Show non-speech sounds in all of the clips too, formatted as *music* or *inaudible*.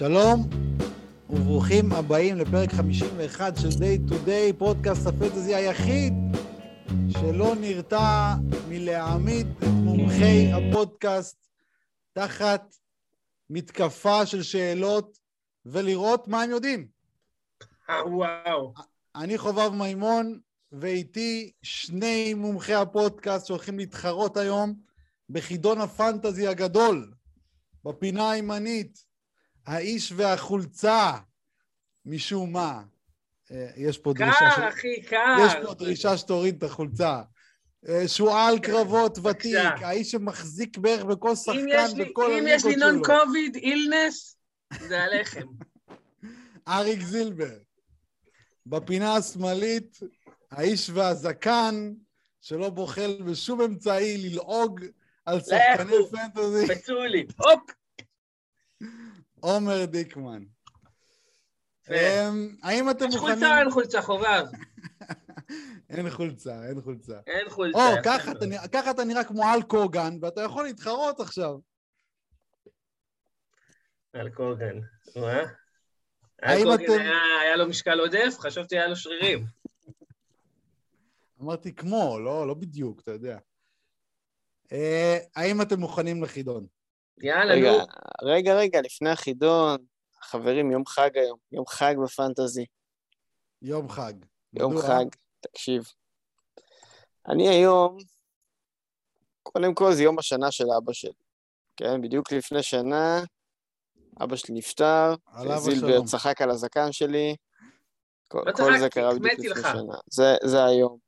שלום וברוכים הבאים לפרק 51 של Day to Day, פודקאסט הפנטזי היחיד שלא נרתע מלהעמיד את מומחי הפודקאסט תחת מתקפה של שאלות ולראות מה הם יודעים. אה, וואו. אני חובב מימון, ואיתי שני מומחי הפודקאסט שהולכים להתחרות היום בחידון הפנטזי הגדול, בפינה הימנית, האיש והחולצה, משום מה. אה, יש פה דרישה... קר, אחי, קר. יש פה דרישה שתוריד את החולצה. אה, שועל קרבות ותיק. האיש שמחזיק בערך בכל שחקן יש לי- בכל אם הליגות יש לי שלו. נון קוביד, אילנס, זה הלחם. *laughs* אריק זילבר. בפינה השמאלית, האיש והזקן, שלא בוחל בשום אמצעי ללעוג על שחקני לכו. פנטזי, פצעו לי. הופ! עומר דיקמן. אמ, האם אתם יש מוכנים... חולצה או אין חולצה, חובב? *laughs* אין חולצה, אין חולצה. אין חולצה. או, ככה. אתה נראה- כמו אל קוגן, ואתה יכול להתחרות עכשיו. על קוגן. מה? האם על קוגן היה לו משקל עודף? חשבתי היה לו שרירים. *laughs* אמרתי כמו, לא, לא בדיוק, אתה יודע. אה, האם אתם מוכנים לחידון? יאללה, רגע, נו. רגע, רגע, לפני החידון, חברים, יום חג היום, יום חג בפנטזי, יום חג. יום מדוע? חג, תקשיב. אני היום, קודם כל זה יום השנה של אבא שלי, כן? בדיוק לפני שנה, אבא שלי נפטר, זילבר. צחק על הזקן שלי, כל, לא כל זה קרה בדיוק לפני לך. שנה. זה, זה היום.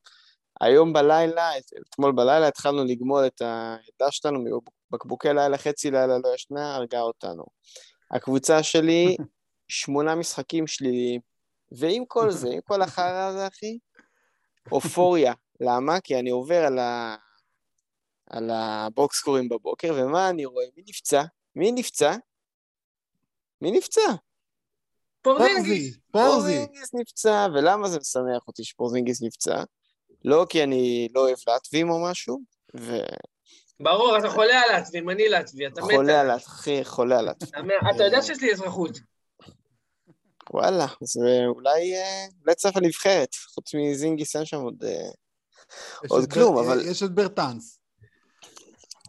היום בלילה, את- אתמול בלילה התחלנו לגמול את העדה שלנו מבקבוקי לילה, חצי לילה לא ישנה, הרגה אותנו. הקבוצה שלי, *laughs* שמונה משחקים שליליים. ועם כל זה, עם כל החרא הזה, אחי, *laughs* אופוריה. למה? כי אני עובר על, ה... על הבוקסקורים בבוקר, ומה אני רואה? מי נפצע? מי נפצע? מי נפצע? פורזינגיס. פורזי, פורזי. פורזינגיס נפצע, ולמה זה משמח אותי שפורזינגיס נפצע? לא כי אני לא אוהב להטבים או משהו, ברור, אתה חולה על להטבים, אני להטבי, אתה מת. עליי. על אחי, חולה על הטבים. אתה יודע שיש לי אזרחות. וואלה, אז אה, אולי, אה, צריך לנבחרת, חוץ מזינגיס אין שם עוד... אה, עוד כלום, אבל- יש את ברטנס.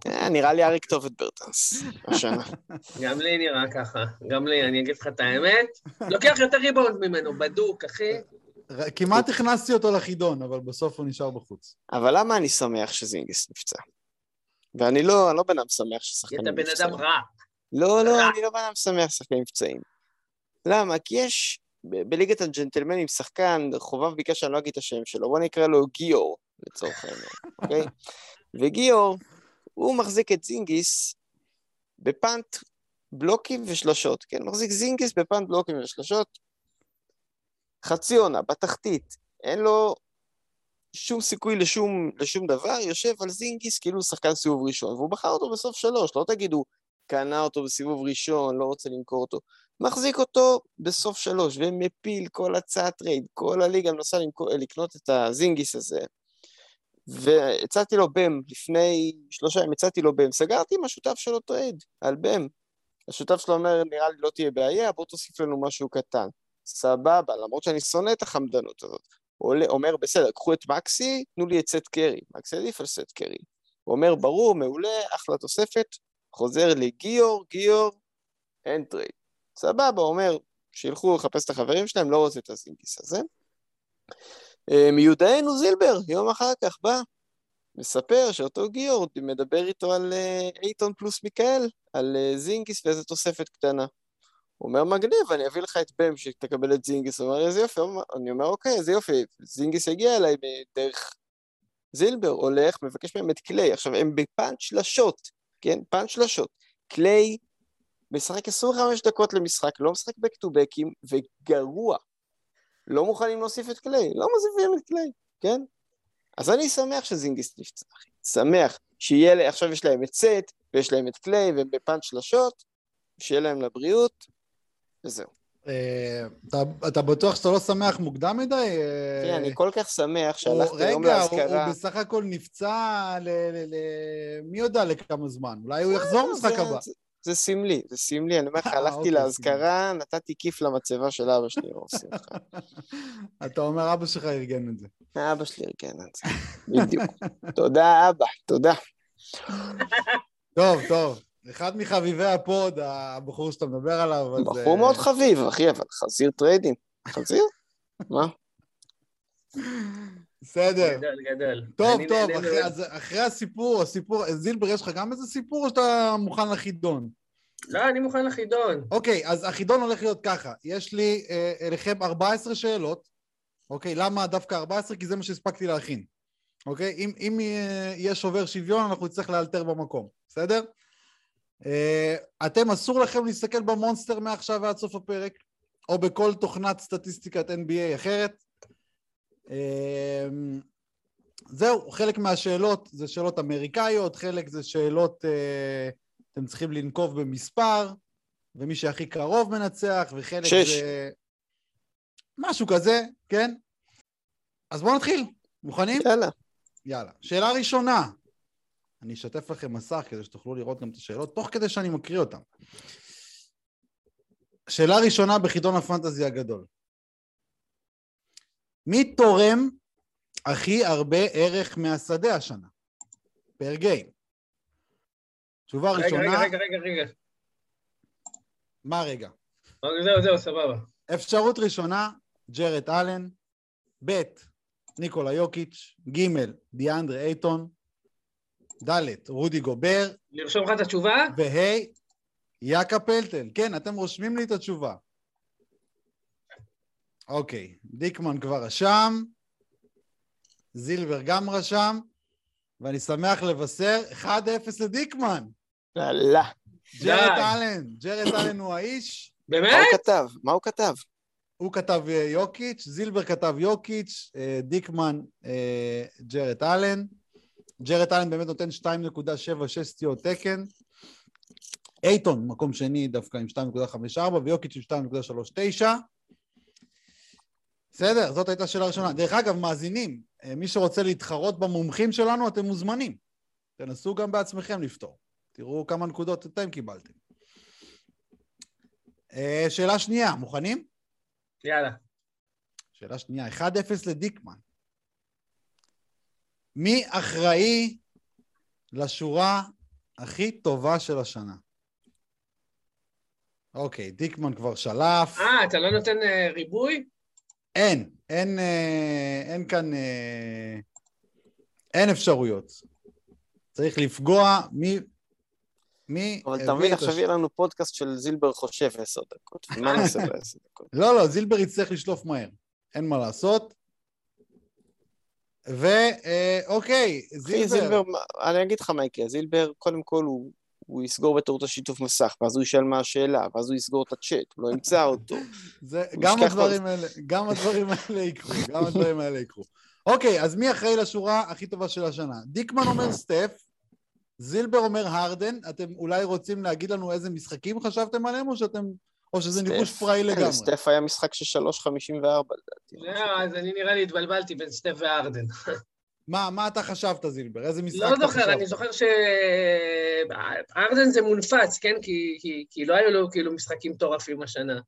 אה, נראה לי אריק טוב את ברטנס, השנה. *laughs* גם לי נראה ככה. גם לי, אני אגיד לך את האמת. לוקח יותר ריבאונד ממנו, בדוק, אחי. כמעט הכנסתי אותו לחידון, אבל בסוף הוא נשאר בחוץ. אבל למה אני שמח שזינגיס נפצע? ואני לא, אני לא בן אדם שמח ששחקנים אתה בן נפצעים. אדם רע. לא, לא. אני לא בן אדם שמח ששחקנים נפצעים. למה? כי יש בליגת הג'נטלמנים שחקן, חובב ביקש שאני לא אגיד את השם שלו, בוא נקרא לו גיאור, לצורך העניין, אוקיי? *laughs* וגיאור, הוא מחזיק את זינגיס ב punt בלוקים ושלשות, כן? מחזיק זינגיס ב punt בלוקים ושלשות, חצי עונה, בתחתית, אין לו שום סיכוי לשום, לשום דבר, יושב על זינגיס כאילו הוא שחקן סיבוב ראשון, והוא בחר אותו בסיבוב שלוש, לא תגידו, קנה אותו בסיבוב ראשון, לא רוצה למכור אותו. מחזיק אותו בסיבוב שלוש, ומפיל כל הצעת טרייד, כל הליגה מנסה למכור, לקנות את הזינגיס הזה. והצעתי לו בם, לפני שלושה ימים הצעתי לו בם, סגרתי עם השותף שלו טרייד, על בם. השותף שלו אומר, נראה לי לא תהיה בעיה, בוא תוסיף לנו משהו קטן. סבבה, למרות שאני שונא את החמדנות הזאת. עולה, אומר, בסדר, קחו את מקסי, תנו לי את סט קרי. מקסי עדיף על סט קרי. הוא אומר, ברור, מעולה, אחלה תוספת, חוזר לגיאור, גיאור, אין טרייד. סבבה, אומר, שילכו לחפש את החברים שלהם, לא רוצה את הזינגיס הזה. מיודענו זילבר, יום אחר כך בא, מספר שאותו גיאור מדבר איתו על אה, אייטון פלוס מיקאל, על אה, זינגיס ואיזה תוספת קטנה. הוא אומר, מגניב, אני אביא לך את בם שתקבל את זינגיס. הוא אומר, איזה יופי. אני אומר, אוקיי, איזה יופי. זינגיס הגיע אליי דרך זילבר, הולך, מבקש מהם את קליי. עכשיו, הם ב punt שלשות, כן? punt שלשות. קליי משחק 25 דקות למשחק, לא משחק back to back ים, וגרוע. לא מוכנים להוסיף את קליי, לא מוסיפים את קליי, כן? אז אני שמח שזינגיס נפצע, אחי. שמח שיהיה, עכשיו יש להם את סט, ויש להם את קליי, והם בפאנץ' שלשות, שיהיה להם לבריאות, וזהו. אה, אתה- אתה בטוח שאתה לא שמח מוקדם מדי? אה, תראה, אני כל כך שמח שהלכתי היום רגע, הוא- לאזכרה. בסך הכל נפצע ל... ל- ל- מי יודע לכמה זמן. אולי הוא יחזור אה, משחק זה- הבא. זה- סמלי, זה סמלי. אני אומר לך, הלכתי אוקיי, לאזכרה, נתתי כיף למצבה של אבא שלי, רוב *laughs* שמחה. אתה אומר, אבא שלך ארגן את זה. אבא שלי ארגן את זה, *laughs* בדיוק. תודה, אבא, תודה. טוב, טוב. אחד מחביבי ה pod, הבחור שאתה מדבר עליו, אז... בחור אה, מאוד חביב, אחי, אבל חזיר טריידים. חזיר? מה? בסדר. גדול, גדול. טוב, טוב, אחרי, מאוד. אז אחרי הסיפור, הסיפור, זילבר, יש לך גם איזה סיפור או שאתה מוכן לחידון? לא, אני מוכן לחידון. אוקיי, אז החידון הולך להיות ככה, יש לי אה, אליכם 14 שאלות, אוקיי? למה דווקא 14? כי זה מה שהספקתי להכין, אוקיי? אם, אם אה, יהיה שובר שוויון, אנחנו נצטרך לאלתר במקום, בסדר? אה, אתם, אסור לכם להסתכל במונסטר מעכשיו ועד סוף הפרק, או בכל תוכנת סטטיסטיקת NBA אחרת. אה, זהו, חלק מהשאלות זה שאלות אמריקאיות, חלק זה שאלות, אה, אתם צריכים לנקוב במספר, ומי שהכי קרוב מנצח, וחלק שש. זה... משהו כזה, כן? אז בואו נתחיל. מוכנים? יאללה. יאללה. שאלה ראשונה. אני אשתף לכם מסך כדי שתוכלו לראות גם את השאלות, תוך כדי שאני מקריא אותן. שאלה ראשונה בחידון הפנטזי הגדול. מי תורם הכי הרבה ערך מהשדה השנה? פר גיים. תשובה רגע, ראשונה, רגע, רגע, רגע, רגע. מה רגע? אוקיי, זהו, זהו, סבבה. אפשרות ראשונה, ג'רד אלן, ב', ניקולה יוקיץ', ג', דיאנדרה אייטון, ד', רודי גובר, לרשום לך את התשובה? וה', יאקה פלטל. כן, אתם רושמים לי את התשובה. אוקיי, דיקמן כבר רשם, זילבר גם רשם, ואני שמח לבשר 1-0 לדיקמן. יאללה. ג'רד. אלן, ג'רד אלן הוא האיש, מה באמת? הוא כתב? מה הוא כתב? הוא כתב אה, יוקיץ', זילבר כתב יוקיץ', אה, דיקמן אה, ג'רד אלן. ג'רד אלן באמת נותן 2.76 סטיות תקן. אייטון, מקום שני דווקא עם 2.54, ויוקיץ' עם 2.39. בסדר, זאת הייתה שאלה ראשונה. דרך אגב, מאזינים, אה, מי שרוצה להתחרות במומחים שלנו, אתם מוזמנים. תנסו גם בעצמכם לפתור. תראו כמה נקודות אתם קיבלתם. אה, שאלה שנייה, מוכנים? יאללה. שאלה שנייה, 1-0 לדיקמן. מי אחראי לשורה הכי טובה של השנה? אוקיי, דיקמן כבר שלף. אה, אתה לא נותן אה, ריבוי? אין, אין, אה, אין כאן, אה, אין אפשרויות. צריך לפגוע מי... מי אבל הביא אתה מבין, את עכשיו הש- יהיה לנו פודקאסט של זילבר חושב עשר דקות. מה נעשה בעשר דקות? לא, לא, זילבר יצטרך לשלוף מהר. אין מה לעשות. ואוקיי, אחי, זילבר, זילבר, מה- אני אגיד לך מה יקרה, זילבר, קודם כל הוא... הוא יסגור בטעות השיתוף מסך, ואז הוא ישאל מה השאלה, ואז הוא יסגור את הצ'אט, הוא לא ימצא אותו. *laughs* זה, גם הדברים האלה, *laughs* גם הדברים האלה יקרו, גם הדברים האלה יקרו. אוקיי, אז מי אחראי לשורה הכי טובה של השנה? דיקמן אומר סטף, זילבר אומר הרדן, אתם אולי רוצים להגיד לנו איזה משחקים חשבתם עליהם, או שאתם... או שזה סטף. ניחוש פראי לגמרי? סטף היה משחק של 3.54 לדעתי. לא, אז אני נראה לי התבלבלתי בין סטף וארדן. מה, מה אתה חשבת, זילבר? איזה משחק לא אתה חשבת? זוכר, אני זוכר שארדן זה מונפץ, כן? כי, כי, כי לא היו לו כאילו משחקים מטורפים השנה.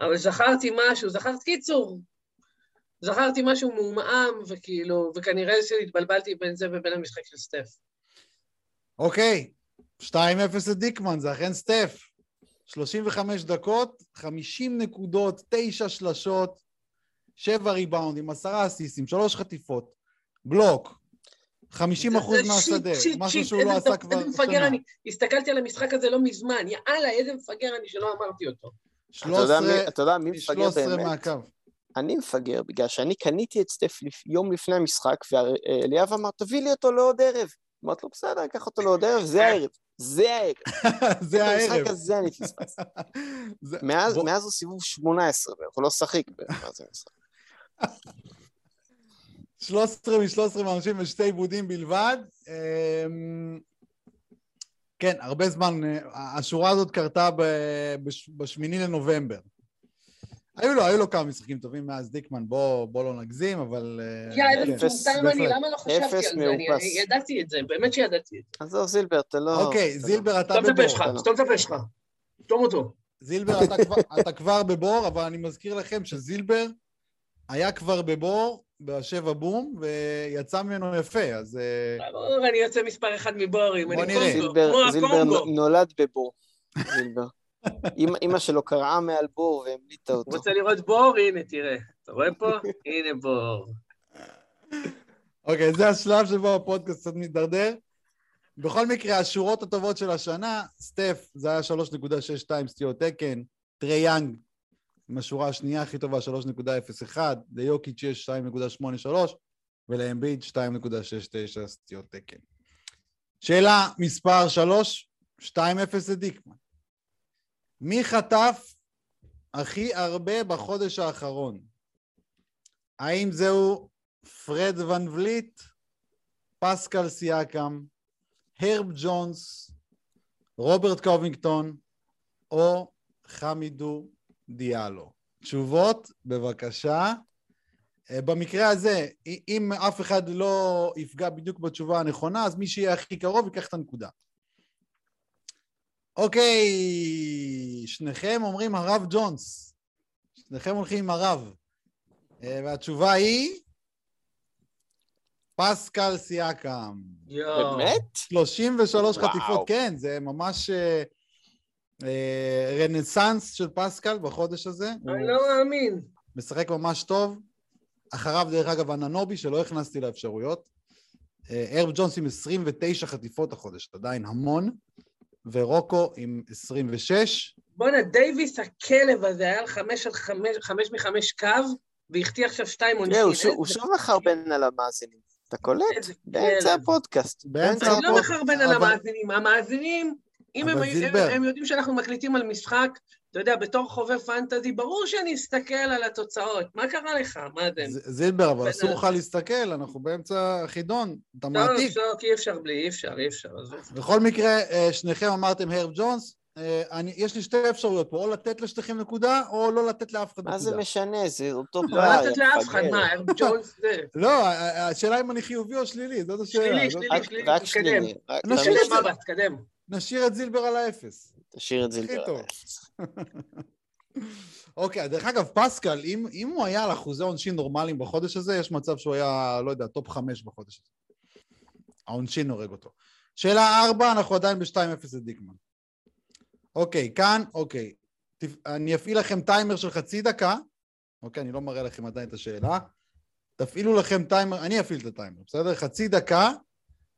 אבל זכרתי משהו, זכרתי, קיצור, זכרתי משהו מעומעם, וכאילו, וכנראה שהתבלבלתי בין זה ובין המשחק של סטף. אוקיי, 2-0 לדיקמן, זה אכן סטף. 35 דקות, 50 נקודות, 9 שלשות, 7 ריבאונדים, 10 אסיסטים, 3 חטיפות, בלוק, 50 אחוז מהשדה, שיט, משהו שיט, שהוא לא עשה כבר איזה מפגר שנה. אני, הסתכלתי על המשחק הזה לא מזמן, יאללה, איזה מפגר אני שלא אמרתי אותו. אתה יודע מי- 13 אתה יודע מי מפגר 13 באמת? מהקו. אני מפגר, בגלל שאני קניתי את סטף יום לפני המשחק, ואליאב אמר, תביא לי אותו לעוד ערב. אמרתי לו, בסדר, אקח אותו לעוד ערב, זה *laughs* הערב. זה הערב. *laughs* זה הערב. במשחק הזה אני פספסתי. *laughs* מאז הוא סיבוב 18 בערך, הוא לא משחק. 13 מ-13 מאנשים ושתי עיבודים בלבד. אמ, כן, הרבה זמן, אה, השורה הזאת קרתה ב- בש- בשמיני לנובמבר. היו לו, היו לו כמה משחקים טובים מאז דיקמן, בוא, בוא לא נגזים, אבל... אה, יא, איזה כן, מטומטם אני, בהחלט. למה לא חשבתי על זה? אני. אני ידעתי את זה, באמת שידעתי את זה. עזוב, זילבר, אתה לא... אוקיי, לא- זילבר, אתה סתום את הפה בבור. שלך, סתום את הפה שלך. סתום אותו. זילבר, *laughs* אתה כבר, בבור, אבל אני מזכיר לכם שזילבר היה כבר בבור בשבע בום, ויצא ממנו יפה, אז... אה, ברור, אני יוצא מספר אחד מבורים, בוא אני. קונגו, זילבר, נולד בבור. זילבר. אמא שלו קרעה מעל בור והמליטה אותו. רוצה לראות בור? הנה, תראה. אתה רואה פה? הנה בור. אוקיי, זה השלב שבו הפודקאסט קצת מידרדר. בכל מקרה, השורות הטובות של השנה, סטף, זה היה 3.62 סטיות תקן, טרי יאנג, עם השורה השנייה הכי טובה, 3.01, ליוקיץ' יש 2.83, ולאמביד 2.69 סטיות תקן. שאלה מספר 3, 2-0 לדיקמן. מי חטף הכי הרבה בחודש האחרון? האם זהו פרד ון וליט, פסקל סיאקם, הרב ג'ונס, רוברט קובינגטון או חמידו דיאלו. תשובות, בבקשה. אה, במקרה הזה, אם אף אחד לא יפגע בדיוק בתשובה הנכונה, אז מי שיהיה הכי קרוב ייקח את הנקודה. אוקיי, שניכם אומרים הרב ג'ונס. שניכם הולכים עם הרב. אה, והתשובה היא פסקל סיאקם. באמת? 33 וואו. חטיפות, כן, זה ממש אה, אה, רנסאנס של פסקל בחודש הזה. אני לא מאמין. משחק ממש טוב. אחריו, דרך אגב, אננובי, שלא הכנסתי לאפשרויות. אה, הרב ג'ונס עם 29 חטיפות החודש, עדיין המון. ורוקו עם 26. בואנה, דייוויס הכלב הזה היה על חמש על חמש, חמש מחמש קו, והחטיא עכשיו שתיים עונשין. תראה, הוא שוב- איזה- הוא שוב מחרבן על המאזינים. אתה קולט? באמצע. הפודקאסט. באמצע אני לא הפודקאסט, מחרבן על המאזינים. המאזינים, אם הם, זילבר. הם, הם יודעים שאנחנו מקליטים על משחק, אתה יודע, בתור חובב פנטזי, ברור שאני אסתכל על התוצאות. מה קרה לך? מה זה? זילבר, אבל. אסור לך להסתכל, אנחנו באמצע חידון, אתה טוב, מעתיק. טוב, אי אפשר בלי, אי אפשר, אי אפשר. בכל מקרה, אה, שניכם אמרתם הרב ג'ונס, אה, אני, יש לי שתי אפשרויות פה, או לתת לשניכם נקודה, או לא לתת לאף אחד מה זה נקודה. משנה? זה אותו לא פער. לתת לאף אחד. מה, הרב ג'ונס זה. *laughs* לא, השאלה אם אני חיובי או שלילי, זאת השאלה. שלילי, שלילי. שלילי, רק תתקדם. שלילי. רק- נשאיר תמיד את זה. תתקדם, אבא, תתקדם. נשאיר את זילבר על האפס. תשאיר את הכי לדבר. טוב. *laughs* אוקיי, דרך אגב, פסקל, אם, אם הוא היה על אחוזי עונשין נורמליים בחודש הזה, יש מצב שהוא היה, לא יודע, top חמש בחודש הזה. העונשין הורג אותו. שאלה ארבע, אנחנו עדיין ב-2-0 לדיקמן. אוקיי, כאן, אוקיי. תפ- אני אפעיל לכם טיימר של חצי דקה. אוקיי, אני לא מראה לכם עדיין את השאלה. תפעילו לכם טיימר, אני אפעיל את הטיימר, בסדר? חצי דקה.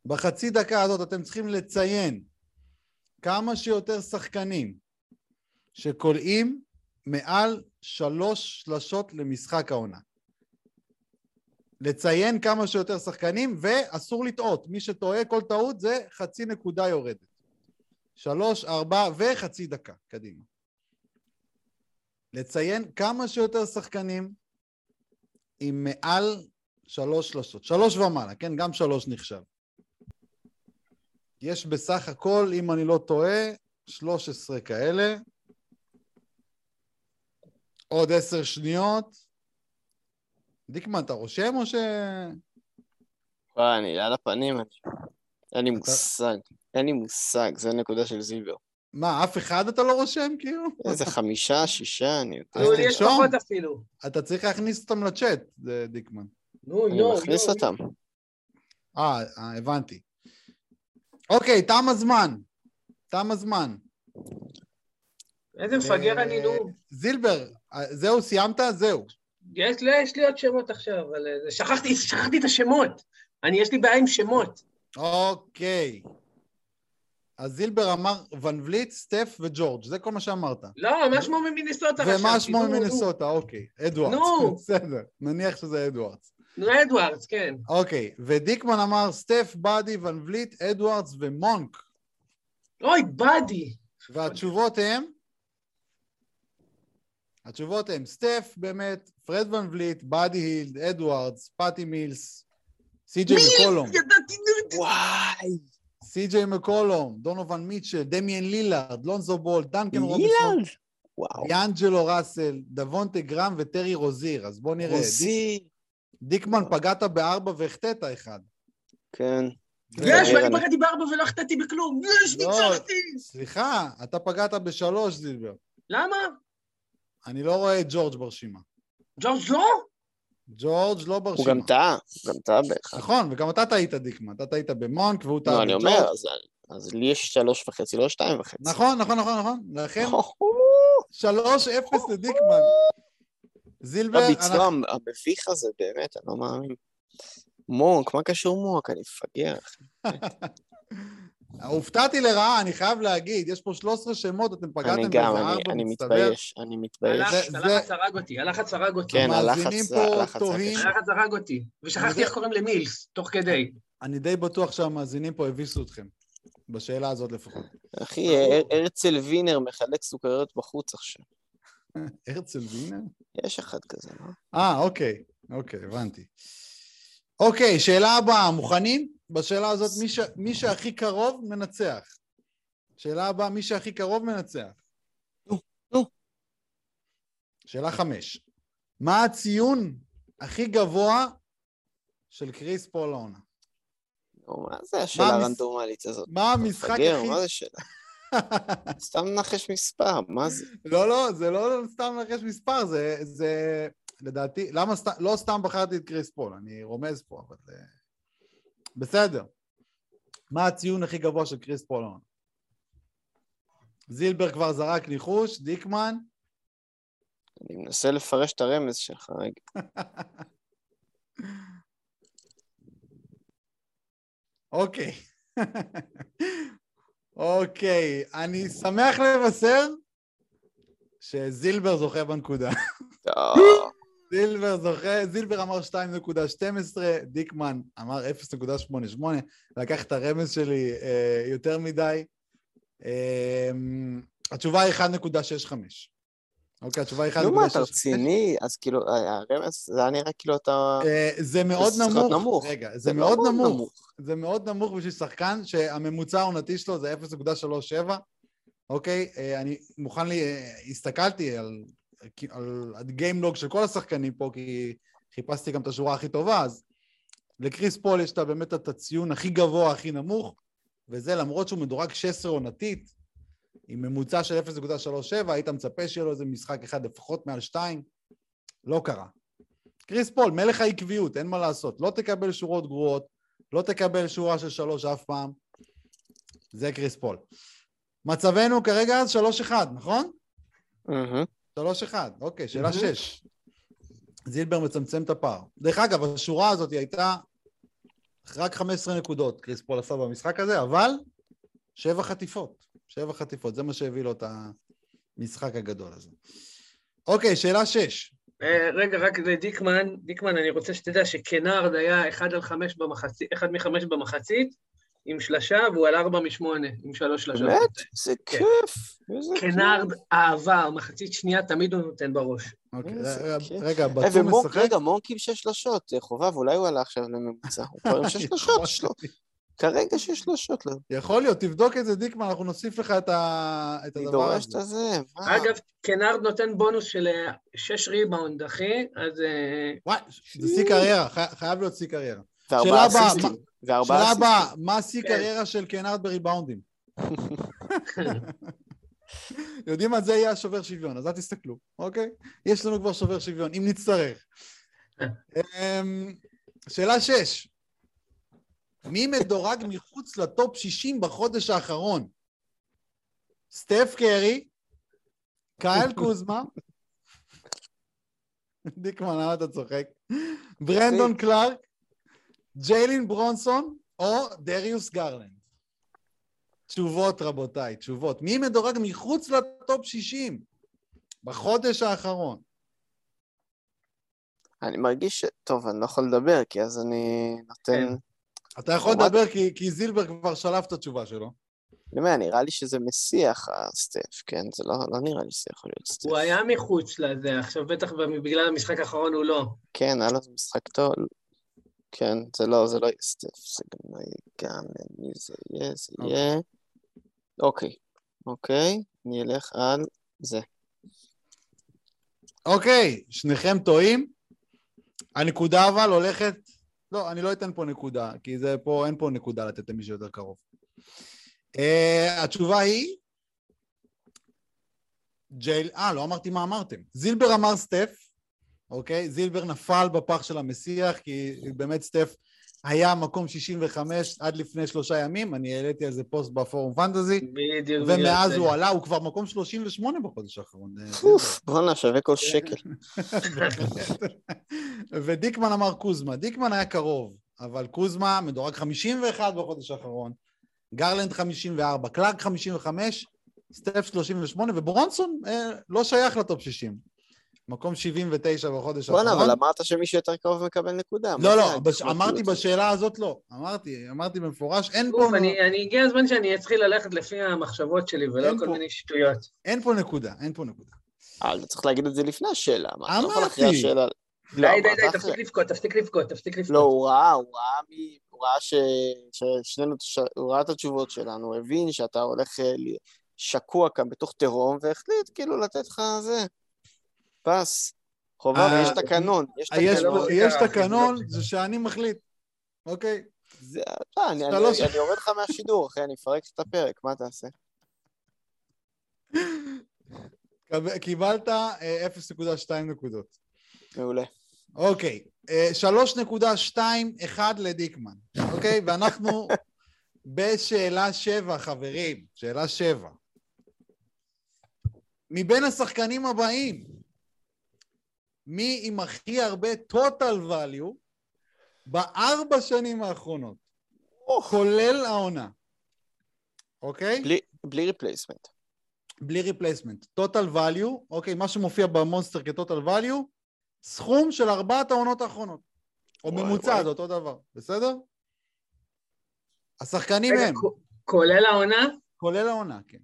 בחצי דקה הזאת אתם צריכים לציין כמה שיותר שחקנים שקולעים מעל שלוש שלשות למשחק העונה. לציין כמה שיותר שחקנים, ואסור לטעות. מי שטועה, כל טעות זה חצי נקודה יורדת. שלוש, ארבע וחצי דקה, קדימה. לציין כמה שיותר שחקנים עם מעל שלוש שלשות. שלוש ומעלה, כן? גם שלוש נחשב. יש בסך הכל, אם אני לא טועה, 13 כאלה. עוד עשר שניות. דיקמן, אתה רושם או ש... וואי, אני על הפנים. אני- אין לי מושג. אין לי מושג, זה הנקודה של זילבר. מה, אף אחד אתה לא רושם, כאילו? איזה *laughs* חמישה, שישה, אני יודע. אז נו, יש תרשום. פחות אפילו. אתה צריך להכניס אותם לצ'אט, זה דיקמן. נו, אני יו, מכניס אותם. אה, אה, הבנתי. אוקיי, תם הזמן. תם הזמן. איזה מפגר אה, אני, נו. זילבר, אה, זהו, סיימת? זהו. יש לי, יש לי עוד שמות עכשיו, אבל אה, שכחתי, שכחתי את השמות. אני, יש לי בעיה עם שמות. אוקיי. אז זילבר אמר ון וליט, סטף וג'ורג', זה כל מה שאמרת. לא, מה שמו ממיניסוטה חשבתי. ומה שמו. ממינסוטה, אוקיי. אדוארדס. נו. *laughs* בסדר, נניח שזה אדוארדס. נו, אדוארדס, כן. אוקיי, ודיקמן אמר סטף, באדי, ון וליט, אדוארדס ומונק. אוי, באדי. והתשובות הן? התשובות הן סטף, באמת, פרד ון וליט, באדי הילד, אדוארדס, פאטי מילס, סי.ג'יי מקולום, וואי, סי.ג'יי מקולום, דונובן מיטשל, דמיאן לילארד, לונזו בול, דנקן רובינסון! וואו. דיאנג'לו ראסל, דבונטה גרם וטרי רוזיר. אז בוא נראה. דיק- רוזי. דיקמן, פגעת בארבע והחטאת אחד. כן. יש, אני- ואני פגעתי בארבע ולא החטאתי בכלום. יש, לא. ניצחתי! סליחה, אתה פגעת בשלוש, זילבר. למה? אני לא רואה את ג'ורג' ברשימה. ג'ורג' לא? ג'ורג' לא הוא ברשימה. גם טעה, הוא גם טעה באחד. נכון, וגם אתה טעית, דיקמן. אתה טעית במונק והוא טעה לא, אני בג'ורג'. אומר, אז- אז לי יש שלוש וחצי, לא שתיים וחצי. נכון, נכון, נכון, נכון. לכן. *laughs* שלוש אפס לדיקמן. זילבר, הביצוע אנחנו- המביך הזה, באמת, אני לא מאמין. מונק, מה קשור מונק? אני מפגר. *laughs* הופתעתי לרעה, אני חייב להגיד, יש פה 13 שמות, אתם פגעתם אני באיזה גם, אני- אני. מתבייש, אני מתבייש. הלחץ הרג אותי, הלחץ הרג אותי. כן, המאזינים הלחץ זה- פה הלחץ הרג אותי. ושכחתי איך קוראים למילס, תוך כדי. אני די בטוח שהמאזינים פה הביסו אתכם. בשאלה הזאת לפחות. אחי, הר- הרצל וינר מחלק סוכריות בחוץ עכשיו. הרצל וינר? יש אחד כזה, לא? אה, אוקיי. אוקיי, הבנתי. אוקיי, שאלה הבאה, מוכנים? בשאלה הזאת, מי, ש... מי שהכי קרוב מנצח. שאלה הבאה, מי שהכי קרוב מנצח. נו, נו. שאלה חמש. מה הציון הכי גבוה של קריס פול העונה? נו, מה זה השאלה הרנדומלית הזאת? מה המשחק הכי... מה זה שאלה? *laughs* סתם מנחש מספר, מה זה? לא, לא, זה לא סתם לנחש מספר, זה, זה לדעתי, למה סתם, לא סתם בחרתי את קריס פול, אני רומז פה, אבל זה... בסדר. מה הציון הכי גבוה של קריס פול? העונה? זילבר כבר זרק ניחוש, דיקמן, אני מנסה לפרש את הרמז שלך רגע. *laughs* אוקיי. *laughs* אוקיי, אני שמח לבשר שזילבר זוכה בנקודה. *laughs* זילבר זוכה, זילבר אמר 2.12, דיקמן אמר 0.88, לקח את הרמז שלי אה, יותר מדי. אה, התשובה היא 1.65. אוקיי, התשובה היא 1.65. נו מה, אתה רציני? אז כאילו, הרמז, זה היה נראה כאילו אתה... אה, זה מאוד נמוך. רגע, זה מאוד נמוך. זה מאוד נמוך בשביל שחקן שהממוצע העונתי שלו זה 0.37, אוקיי? אה, אני מוכן לי, אה, הסתכלתי על, ה game log של כל השחקנים פה, כי חיפשתי גם את השורה הכי טובה, אז לקריס פול יש באמת את הציון הכי גבוה, הכי נמוך, וזה למרות שהוא מדורג 16 עונתית, עם ממוצע של 0.37, היית מצפה שיהיה לו איזה משחק אחד לפחות מעל 2, לא קרה. קריס פול, מלך העקביות, אין מה לעשות. לא תקבל שורות גרועות, לא תקבל שורה של שלוש אף פעם. זה קריס פול. מצבנו כרגע אז שלוש אחד, נכון? מהמם. שלוש אחד, אוקיי, שאלה מהמם. שש. זילבר מצמצם את הפער. דרך אגב, השורה הזאת הייתה רק 15 נקודות, קריס פול עשה במשחק הזה, אבל שבע חטיפות. שבע חטיפות, זה מה שהביא לו את המשחק הגדול הזה. אוקיי, שאלה שש. אה, רגע, רק לדיקמן, דיקמן, אני רוצה שתדע שקנארד היה אחד על חמש במחצית, אחד מחמש במחצית, עם שלשה, והוא על ארבע משמונה, עם שלוש שלשות. באמת? זה כן. כיף. איזה כיף. קנארד אהבה, מחצית שנייה תמיד הוא נותן בראש. אוקיי, רגע. רגע, אה, בצום ומונק, משחק? רגע, מונק עם שש שלשות. אה, חובב, אולי הוא עלה עכשיו לממוצע. הוא כבר עם שש *laughs* שלשות. כרגע שש שלשות. לא. יכול להיות, תבדוק את זה, דיקמן, אנחנו נוסיף לך את, ה... את אני הדבר דורש את הזה. הזה. מה? אגב, קנארד נותן בונוס של אה, שש ריבאונד, אחי, אז... אה, וואי, זה שיא קריירה, חי- חייב להיות שיא קריירה. שאלה הבאה, שאלה הבאה. מה שיא כן. קריירה של קנארד בריבאונדים? *laughs* יודעים מה זה יהיה השובר שוויון, אז אל תסתכלו, אוקיי? יש לנו כבר שובר שוויון, אם נצטרך. אמ, שאלה שש, מי מדורג מחוץ לטופ 60 בחודש האחרון? סטף קרי, קייל קוזמה, דיקמן, למה אתה צוחק? ברנדון קלארק, ג'יילין ברונסון או דריוס גרלנד? תשובות, רבותיי, תשובות. מי מדורג מחוץ ל top 60 בחודש האחרון? אני מרגיש ש... טוב, אני לא יכול לדבר, כי אז אני נותן... אתה יכול מה- לדבר כי, כי זילבר כבר שלף את התשובה שלו. אני אומר, נראה לי שזה מסיח, הסטף, כן? זה לא, לא נראה לי שזה יכול להיות סטף. הוא היה מחוץ לזה, עכשיו בטח בגלל המשחק האחרון הוא לא. כן, היה לו משחק טוב. כן, זה לא, זה לא יהיה סטף, זה גם לא יהיה גם, מי זה יהיה, זה אוקיי. יהיה... אוקיי, אוקיי, אני אלך על זה. אוקיי, שניכם טועים. הנקודה אבל הולכת... לא, אני לא אתן פה נקודה, כי זה פה, אין פה נקודה לתת למי שיותר קרוב. אה, התשובה היא... ג'ייל... אה, לא אמרתי מה אמרתם. זילבר אמר סטף, אוקיי? זילבר נפל בפח של המסיח, כי באמת סטף היה מקום 65 עד לפני שלושה ימים, אני העליתי על זה פוסט בפורום fantasy, בדיוק. ומאז הוא זה. עלה, הוא כבר מקום 38 בחודש האחרון. אה, אוף, בואנה, שווה כל שקל. *laughs* ודיקמן אמר קוזמה. דיקמן היה קרוב, אבל קוזמה מדורג 51 בחודש האחרון, גרלנד 54, קלארק 55, סטף 38, וברונסון אה, לא שייך לטופ 60. מקום 79 בחודש בואנה, האחרון. אבל אמרת שמי שיותר קרוב מקבל נקודה. לא, לא, בש... אמרתי הזאת? בשאלה הזאת לא. אמרתי, אמרתי במפורש, אין פה, אני, אני הגיע הזמן שאני אתחיל ללכת לפי המחשבות שלי, ולא כל פה. מיני שטויות. אין פה נקודה, אין פה נקודה. אה, אתה צריך להגיד את זה לפני השאלה. מה, אתה לא אמרתי. די, לא, די, די, תפסיק. לבכות, תפסיק לבכות, תפסיק לבכות. לא, הוא ראה, הוא ראה מי... הוא ראה ש... ששנינו... ש... הוא ראה את התשובות שלנו, הוא הבין שאתה הולך אה, ל- שקוע כאן בתוך תהום, והחליט כאילו לתת לך זה. פס. חובה, אה, ויש תקנון. יש תקנון. זה יש תקנון, זה שאני מחליט. אוקיי. זה- לא, אני- אני לא יורד לך מהשידור, אחי, אני אפרק את הפרק, מה תעשה? קיבלת אה, 0.2 נקודות. מעולה. אוקיי, אה, 3.21 לדיקמן, אוקיי? ואנחנו *laughs* בשאלה 7, חברים, שאלה 7. מבין השחקנים הבאים, מי עם הכי הרבה total value בארבע שנים האחרונות, כולל העונה, אוקיי? בלי- בלי replacement. בלי replacement. total value, אוקיי, מה שמופיע במונסטר כ-total value, סכום של ארבעת העונות האחרונות. או וואי, ממוצע, וואי. זה אותו דבר, בסדר? השחקנים רגע, הם, כולל העונה? כולל העונה, כן.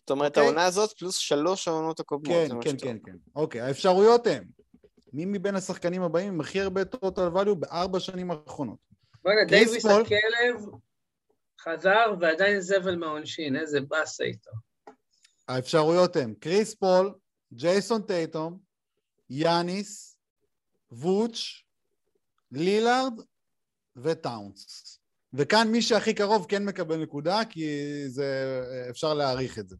זאת אומרת, אוקיי. העונה הזאת פלוס שלוש העונות הקודמות. כן, כן, כן. כן. אוקיי, האפשרויות הן, מי מבין השחקנים הבאים עם הכי הרבה total value בארבע שנים האחרונות? בוא'נה, דייוויס פול. הכלב חזר ועדיין זבל מהעונשין, איזה באסה איתו. האפשרויות הן קריס פול, ג'ייסון טייטום, יאניס, וואץ', לילארד וטאונס. וכאן מי שהכי קרוב כן מקבל נקודה, כי זה, אפשר להעריך את זה.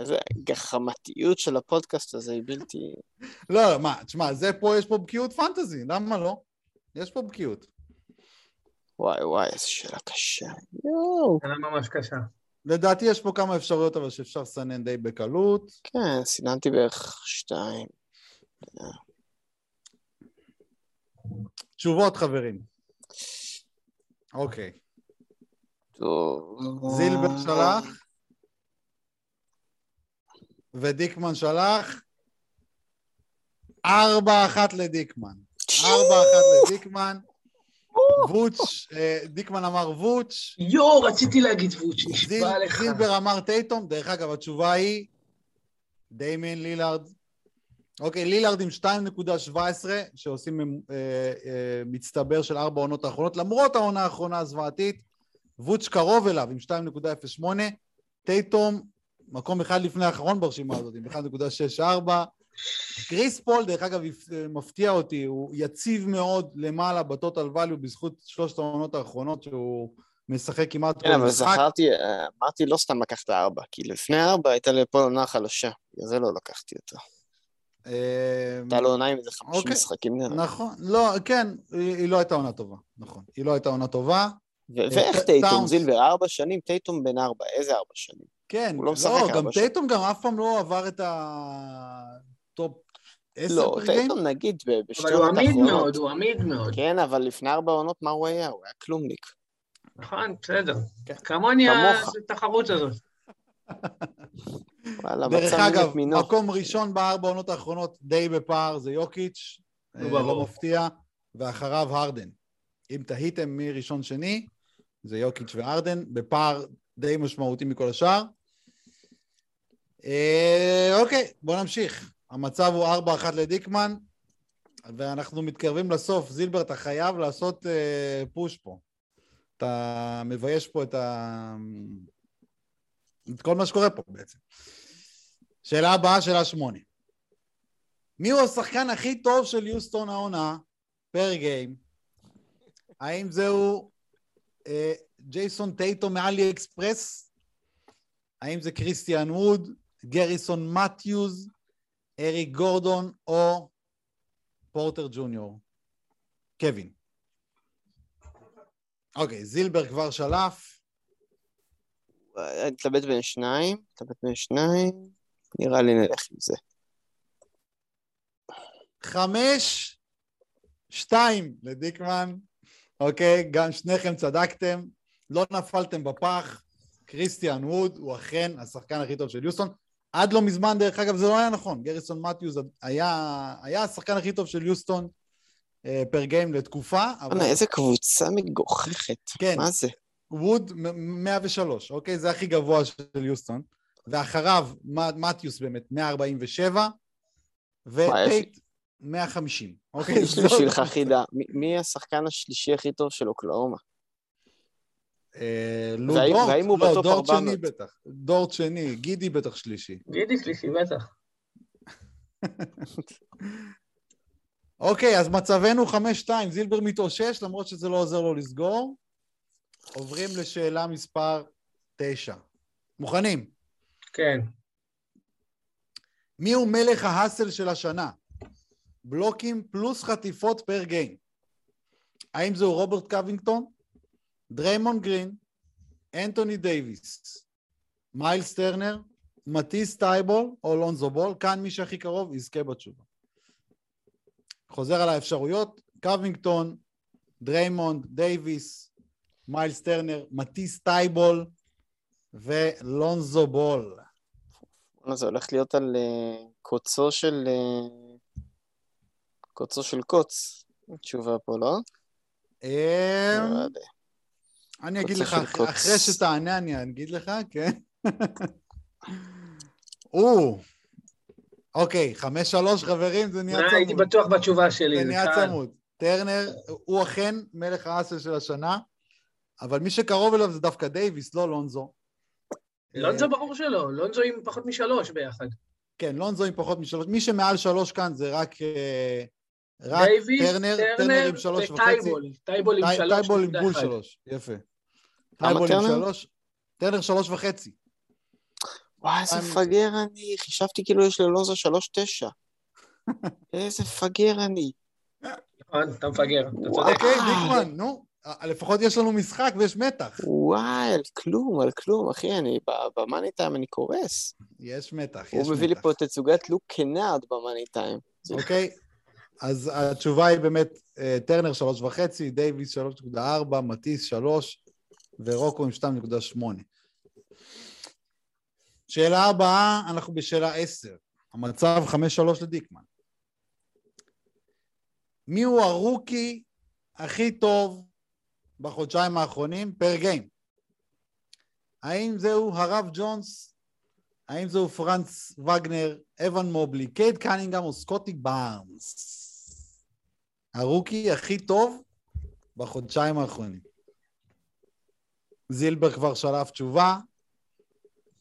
איזה גחמתיות של הפודקאסט הזה היא בלתי... לא, לא, מה, תשמע, זה פה, יש פה בקיאות פנטזי, למה לא? יש פה בקיאות. וואי וואי, איזה שאלה קשה. יואו. שאלה ממש קשה. לדעתי יש פה כמה אפשרויות, אבל שאפשר לסנן די בקלות. כן, סיננתי בערך שתיים. תשובות, חברים. אוקיי. טוב. זילבר שלח, ודיקמן שלח. ארבע אחת לדיקמן. ארבע אחת לדיקמן. ווץ', אה, דיקמן אמר ווץ', יואו, רציתי להגיד ווץ', נשבע לך. זילבר אמר טייטום, דרך אגב, התשובה היא דיימיין לילארד. אוקיי, לילארד עם 2.17, שעושים אה, אה, מצטבר של ארבע עונות האחרונות, למרות העונה האחרונה הזוועתית. ווץ' קרוב אליו עם 2.08, טייטום, מקום אחד לפני האחרון ברשימה הזאת, עם 1.64. קריס פול, דרך אגב, מפתיע אותי, הוא יציב מאוד למעלה בטוטל value בזכות שלושת העונות האחרונות שהוא משחק כמעט כן, אבל משחק. זכרתי, אה, אמרתי לא סתם לקחת ארבע, כי לפני ארבע הייתה לפול עונה חלשה, בגלל זה לא לקחתי אותו. אה, הייתה לו עונה עם איזה חמישים אוקיי. משחקים נראה. נכון, לא, כן, היא היא לא הייתה עונה טובה, נכון. היא לא הייתה עונה טובה. ואיך ט- טייטום. זילבר, ארבע שנים, טייטום בן ארבע, איזה ארבע שנים? כן, הוא לא משחק לא, ארבע גם. טייטום גם אף פעם לא עבר את ה top עשר לא. טייטום נגיד בשתי אבל הוא עונות עמיד. מאוד, הוא עמיד מאוד. כן, אבל לפני ארבע עונות מה הוא היה? הוא היה כלומניק. נכון, בסדר. כן. כמוני. התחרות הזאת. וואלה, דרך אגב. מקום ראשון בארבע העונות האחרונות, די בפער, זה יוקיץ', אה. לא מפתיע, ואחריו הרדן. אם תהיתם מי ראשון שני, זה יוקיץ' והרדן, בפער די משמעותי מכל השאר. אה, אוקיי, בואו נמשיך. המצב הוא 4-1 לדיקמן, ואנחנו מתקרבים לסוף. זילבר, אתה חייב לעשות אה, פוש פה. אתה מבייש פה את ה... את כל מה שקורה פה בעצם. שאלה הבאה, שאלה שמונה. מי הוא השחקן הכי טוב של יוסטון העונה per game? האם זהו אה, ג'ייסון טייטום מאלי אקספרס? האם זה קריסטיאן ווד, גריסון מתיוז, אריק גורדון או פורטר ג'וניור? קווין. אוקיי, זילבר כבר שלף. אני אתלבט בין שניים, אתלבט בין שניים, נראה לי נלך עם זה. חמש, שתיים לדיקמן. אוקיי, גם שניכם צדקתם, לא נפלתם בפח. קריסטיאן ווד הוא אכן השחקן הכי טוב של יוסטון. עד לא מזמן, דרך אגב, זה לא היה נכון. גריסון מתיוז היה, היה השחקן הכי טוב של יוסטון אה, פר גיים לתקופה. אבל... איזה קבוצה מגוחכת. כן. מה זה? ווד 103, אוקיי? זה הכי גבוה של יוסטון. ואחריו מתיוס באמת 147, וטייט 150. אוקיי? יש *laughs* לי בשבילך חידה. מי השחקן השלישי הכי טוב של אוקלאומה? אה, לו דורט, והאם הוא לא, 400? דורט שני בטח. דורט שני, גידי בטח שלישי. גידי שלישי, בטח. *laughs* אוקיי, אז מצבנו 5-2, זילבר מתאושש, למרות שזה לא עוזר לו לסגור. עוברים לשאלה מספר 9. מוכנים? כן. מי הוא מלך ה hustle של השנה? בלוקים פלוס חטיפות per game. האם זהו רוברט קווינגטון, דריימון גרין, אנטוני דייוויס, מיילס טרנר, מטיס טייבול או לונזו בול? כאן מי שהכי קרוב יזכה בתשובה. חוזר על האפשרויות, קווינגטון, דריימונד, דייוויס, מיילס טרנר, מטיס טייבול ולונזו בול. זה הולך להיות על אה, קוצו של... אה, קוצו של קוץ. תשובה פה, לא? אני אגיד לך, אחרי שתענה אני אגיד לך, כן? *laughs* או, אוקיי, חמש שלוש חברים, זה נהיה צמוד. הייתי בטוח בתשובה שלי. זה נהיה צמוד. טרנר הוא אכן מלך ה hustle של השנה, אבל מי שקרוב אליו זה דווקא דייוויס, לא לונזו. לונזו אה, ברור שלא, לונזו עם פחות משלוש ביחד. כן, לונזו עם פחות משלוש. מי שמעל שלוש כאן זה רק... אה, רק טרנר, טרנר עם שלוש וחצי. וטייבול, טייבול עם שלוש. טייבול עם בול שלוש, יפה. טייבול עם שלוש, טרנר שלוש וחצי. וואי, איזה פגר אני, חשבתי כאילו יש ללונזו שלוש תשע. *laughs* איזה פגר אני. נכון, אתה מפגר, אתה צודק. אוקיי, דיקמן, נו. לפחות יש לנו משחק ויש מתח. וואי, על כלום, על כלום, אחי, אני במאני טיים אני קורס. יש מתח, יש מתח. הוא מביא לי פה תצוגת לוק קנארד במאני טיים. אוקיי, אז התשובה היא באמת אה, טרנר שלוש וחצי, דייוויס שלוש נקודה ארבע, מטיס שלוש, ורוקו עם שתיים נקודה שמונה. שאלה הבאה, אנחנו בשאלה עשר. המצב חמש שלוש לדיקמן. מי הוא הרוקי הכי טוב בחודשיים האחרונים פר גיים? האם זהו הרב ג'ונס? האם זהו פרנץ וגנר, אבן מובלי, קייד קנינגהם או סקוטי בארנס? הרוקי הכי טוב בחודשיים האחרונים. זילבר כבר שלף תשובה,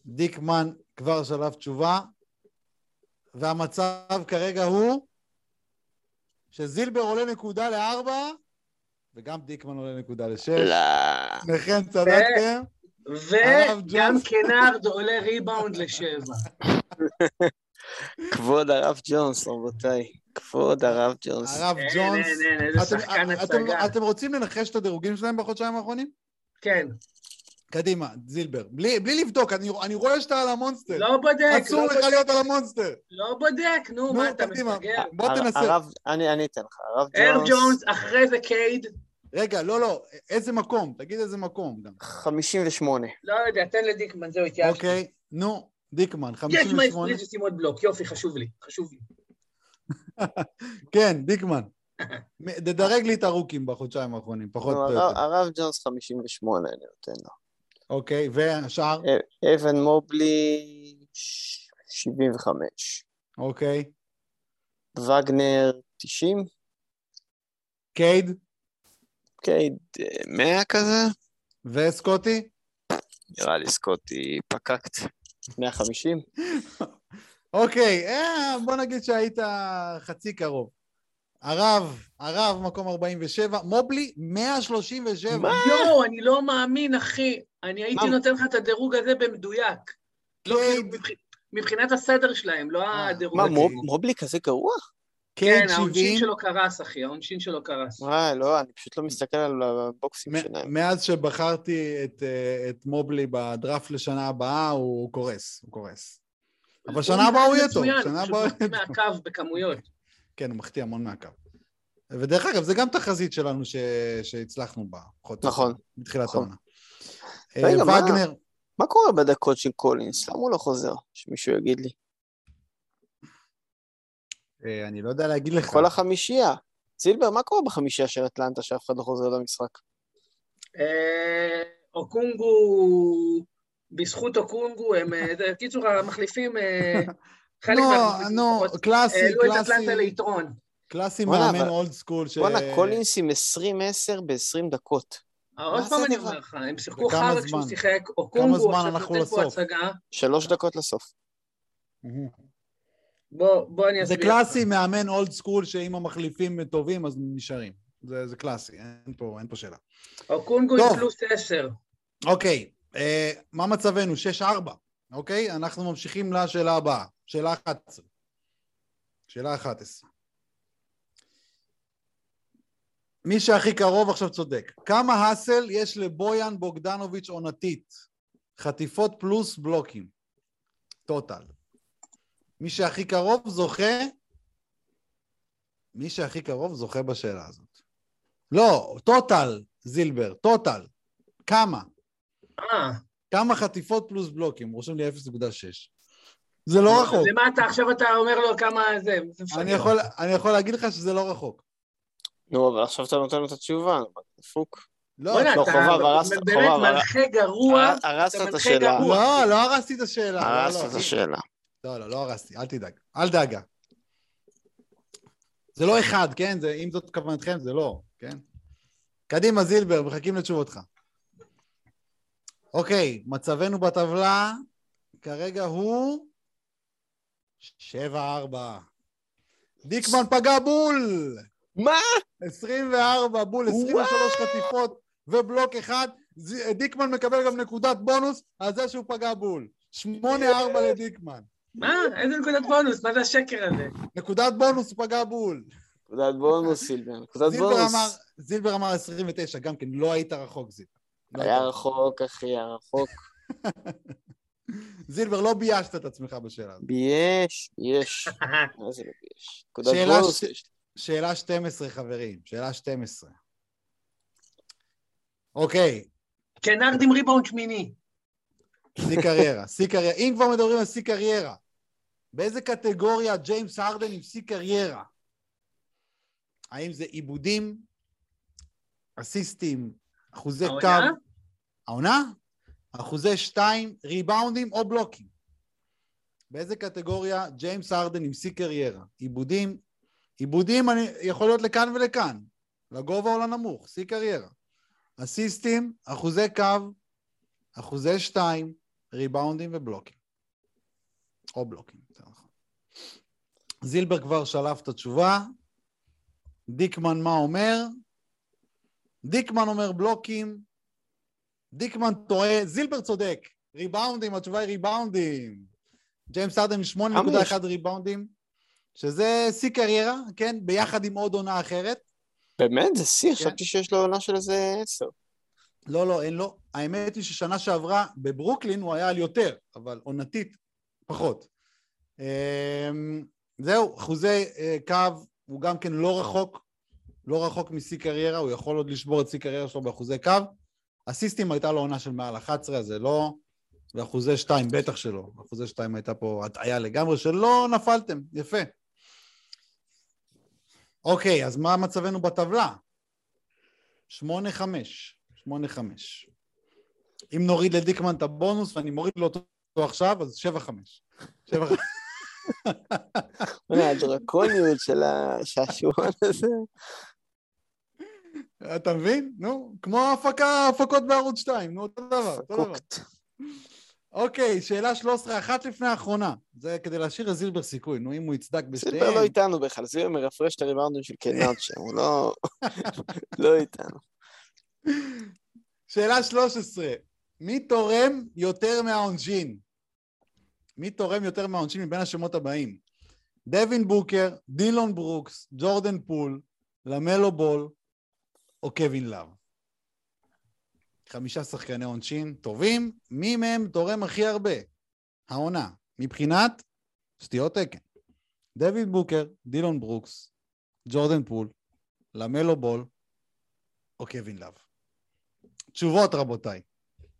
דיקמן כבר שלף תשובה, והמצב כרגע הוא שזילבר עולה נקודה לארבע, וגם דיקמן עולה נקודה לשש. לא. שניכם צדקתם. וגם קנארד עולה ריבאונד לשבע. *laughs* כבוד הרב ג'ונס, רבותיי. כבוד הרב ג'ונס. הרב ג'ונס. אין, אין, איזה שחקן הצגה. אתם רוצים לנחש את הדירוגים שלהם בחודשיים האחרונים? כן. קדימה, זילבר. בלי, בלי לבדוק, אני, אני רואה שאתה על המונסטר. לא בודק. אסור לא לך בודק. להיות על המונסטר. לא בודק, נו, נו מה אתה מפגר? בוא תנסה. הרב, אני, אני אתן לך, הרב ג'ונס. הרב ג'ונס, אחרי זה קייד. רגע, לא, לא, איזה מקום? תגיד איזה מקום גם. 58. לא יודע, תן לדיקמן, זהו, התייאשתי. אוקיי, נו, דיקמן, 58. יש מה לשים עוד בלוק, יופי, חשוב לי, חשוב לי. כן, דיקמן. תדרג לי את הרוקים בחודשיים האחרונים, פחות או יותר. הרב ג'ונס 58, אני נותן לו. אוקיי, והשאר? אבן מובלי 75. אוקיי. וגנר 90. קייד? קייד 100 כזה. וסקוטי? נראה לי סקוטי פקקט. 150. *laughs* אוקיי, אה, בוא נגיד שהיית חצי קרוב. הרב, הרב, מקום 47, מובלי, 137. מה? יואו, אני לא מאמין, אחי. אני הייתי מה? נותן לך את הדירוג הזה במדויק. לא, קייד. כאילו, מבח- מבחינת הסדר שלהם, לא אה, הדירוג מה, הזה. מוב- מובלי כזה גרוע? קייד כן, העונשין 70, שלו קרס, אחי, העונשין שלו קרס. וואי, לא, אני פשוט לא מסתכל על הבוקסים שלהם. מאז שבחרתי את, אה, את מובלי בדראפט לשנה הבאה, הוא קורס, הוא קורס. אבל שנה הבאה הוא יהיה טוב, שנה הוא הבאה הוא יהיה מחטיא טוב. מהקו בכמויות. כן, הוא מחטיא המון מהקו. ודרך אגב, זה גם תחזית שלנו ש... שהצלחנו בה. פחות או יותר, נכון. בתחילת נכון. העונה. רגע, אה, מה? וגנר, מה קורה בדקות של קולינס? למה הוא לא חוזר? שמישהו יגיד לי. אה, אני לא יודע להגיד לך. כל החמישייה. זילבר, מה קורה בחמישייה של אטלנטה שאף אחד לא חוזר למשחק? אה, אוקונגו, בזכות אוקונגו, הם, אה, זה- קיצור, המחליפים, אה, *laughs* חלק נו, מהמחליפים נו, לפחות, קלאסי, העלו את קלאסי, אטלנטה ליתרון. קלאסי וואלה, מאמן old school. בואנה, קולינס עם 20-10 ב-20 דקות. אה, עוד זה פעם אני? אומר לך, הם שיחקו חרא כשהוא? שיחק, כמה אוקונגו זמן עכשיו אנחנו נותן פה? הצגה. שלוש דקות לסוף. בוא, בוא אני זה אסביר. קלאסי מאמן old school, שאם המחליפים טובים אז נשארים. זה, זה קלאסי, אין פה, אין פה שאלה. אוקונגו טוב. עם פלוס עשר. אוקיי, אה, מה מצבנו? 6-4, אוקיי? אנחנו ממשיכים לשאלה הבאה, שאלה 11. שאלה 11. מי שהכי קרוב עכשיו צודק. כמה האסל יש לבויאן בוגדנוביץ' עונתית? חטיפות פלוס בלוקים. טוטל. מי שהכי קרוב זוכה, מי שהכי קרוב זוכה בשאלה הזאת. לא, טוטל, זילבר, טוטל. כמה? אה, כמה חטיפות פלוס בלוקים? רושם לי 0.6. זה לא רחוק. למה אתה עכשיו אתה אומר לו כמה זה? אני יכול, אני יכול להגיד לך שזה לא רחוק. נו, אבל עכשיו אתה נותן לו את התשובה, דפוק. לא, לא, אתה חובב, הרסת, באמת חובב, מנחה גרוע. הר- הרסת את השאלה. גרוע. לא, לא הרסתי את השאלה. לא, הרסת לא, את השאלה. לא, לא, לא הרסתי, אל תדאג. אל דאגה. זה לא אחד, כן? זה, אם זאת כוונתכם, זה לא, כן? קדימה, זילבר, מחכים לתשובותך. אוקיי, מצבנו בטבלה כרגע הוא 7-4. דיקמן פגע בול! מה? 24 בול, 23 חטיפות ובלוק אחד. דיקמן מקבל גם נקודת בונוס על זה שהוא פגע בול. 8-4 לדיקמן. מה? איזה נקודת בונוס? מה זה השקר הזה? נקודת בונוס הוא פגע בול. נקודת בונוס, סילבר, נקודת בונוס. זילבר אמר 29, גם כן, לא היית רחוק, זילבר. לא היה רחוק, אחי, היה רחוק. *laughs* זילבר, לא ביישת את עצמך בשאלה הזאת. בייש, יש. *laughs* מה זה לא בייש? שאלה בונוס ש- יש. שאלה 12, חברים, שאלה 12. אוקיי, קנארד עם ריבאונד שמיני. שיא קריירה, שיא קריירה. אם כבר מדברים על שיא קריירה, באיזה קטגוריה ג'יימס הרדן עם שיא קריירה? האם זה איבודים, אסיסטים, אחוזי העונה? קו? העונה? אחוזי שתיים, ריבאונדים או בלוקים. באיזה קטגוריה ג'יימס הרדן עם שיא קריירה? איבודים, איבודים אני, יכול להיות לכאן ולכאן, לגובה או לנמוך, שיא קריירה. אסיסטים, אחוזי קו, אחוזי שתיים, ריבאונדים ובלוקים. או בלוקים, יותר נכון. זילבר כבר שלף את התשובה. דיקמן מה אומר? דיקמן אומר בלוקים. דיקמן טועה, זילבר צודק. ריבאונדים, התשובה היא ריבאונדים. ג'יימס ארדן עם 8.1 ריבאונדים, שזה שיא קריירה, כן? ביחד עם עוד עונה אחרת. באמת? זה שיא? כן. חשבתי שיש לו עונה של איזה עשר. לא, לא, אין לו. האמת היא ששנה שעברה בברוקלין הוא היה על יותר, אבל עונתית פחות. אמ, זהו, אחוזי אה, קו, הוא גם כן לא רחוק, לא רחוק משיא קריירה, הוא יכול עוד לשבור את שיא קריירה שלו באחוזי קו. אסיסטים הייתה לו עונה של מעל 11, אז זה לא... ואחוזי 2 בטח שלא. אחוזי 2 הייתה פה הטעיה לגמרי, שלא נפלתם, יפה. אוקיי, אז מה מצבנו בטבלה? 8-5. 8-5. אם נוריד לדיקמן את הבונוס, ואני מוריד לו אותו עכשיו, אז 7-5. 7-5. וואלה, הדרקוניות של השעשועון הזה. אתה מבין? נו, כמו הפקה, הפקות בערוץ 2, נו, אותו דבר, אותו דבר. אוקיי, שאלה 13, אחת לפני האחרונה. זה כדי להשאיר לזילבר סיכוי, נו, אם הוא יצדק בשתיהם. סילבר לא איתנו בכלל, זילבר מרפרש את הריבאונדים של קנארד שם, הוא לא... *laughs* לא איתנו. שאלה 13, מי תורם יותר מהעונשין? מי תורם יותר מהעונשין מבין השמות הבאים? דווין בוקר, דילון ברוקס, ג'ורדן פול, למלו בול או קווין לאב? חמישה שחקני עונשין טובים, מי מהם תורם הכי הרבה? העונה, מבחינת סטיות תקן. דווין בוקר, דילון ברוקס, ג'ורדן פול, למלו בול או קווין לאב. תשובות רבותיי.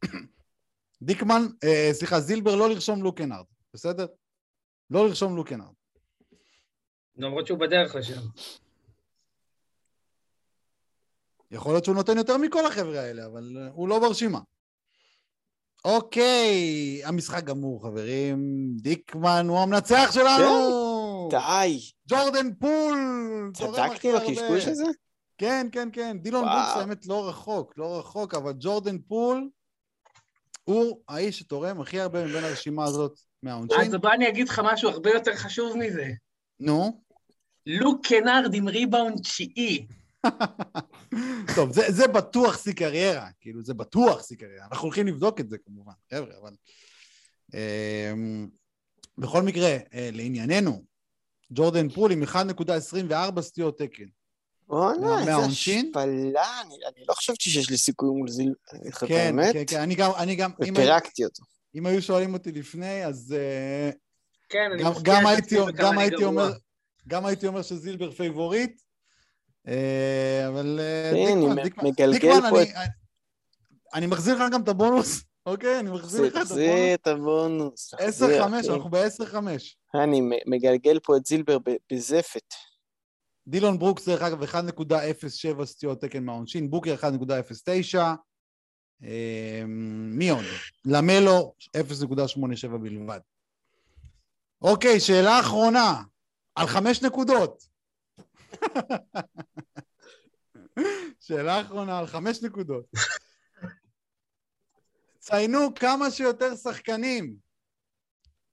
*clears throat* דיקמן, אה, סליחה, זילבר לא לרשום לוק קנארד, בסדר? לא לרשום לוק קנארד. למרות שהוא בדרך לשם. יכול להיות שהוא נותן יותר מכל החבר'ה האלה, אבל אה, הוא לא ברשימה. אוקיי, המשחק גמור, חברים. דיקמן הוא המנצח שלנו! די. ג'ורדן פול! צדקתי. בקשקוש הזה? כן, כן, כן. דילון. ברוקס האמת לא רחוק, לא רחוק, אבל ג'ורדן פול הוא האיש שתורם הכי הרבה מבין הרשימה הזאת מהעונשין. אז בוא אני אגיד לך משהו הרבה יותר חשוב מזה. נו. לוק קנארד עם ריבאונד תשיעי. טוב, זה, זה בטוח שיא קריירה, כאילו, זה בטוח שיא קריירה. אנחנו הולכים לבדוק את זה כמובן, חבר'ה, אבל... אמ, בכל מקרה, אה, לענייננו, ג'ורדן פול עם 1.24 סטיות תקן. וואלה, איזה? השפלה, אני אני לא חשבתי שיש לי סיכוי מול זיל... אני את כן, האמת, כן, כן, אני גם, אני גם, אם, ופירקתי אותו. אם היו שואלים אותי לפני, אז אה, כן, אני גם, גם, את הייתי, גם, הייתי. אומר, גם הייתי אומר שזילבר favorite, אבל אה, כן, אני דיקמן, דיקמן, פה אני, מחזיר לך גם את הבונוס, *laughs* אוקיי? אני מחזיר לך את הבונוס. תחזיר את הבונוס. תחזיר, 10-5, אחי. אנחנו ב-10-5. אני מגלגל פה את זילבר בזפת. דילון ברוקס, דרך אגב, 1.07 סטיות תקן מהעונשין, בוקר 1.09. אה, מי עוד? למלו, 0.87 בלבד. אוקיי, שאלה אחרונה, על חמש נקודות. שאלה אחרונה על חמש נקודות. ציינו כמה שיותר שחקנים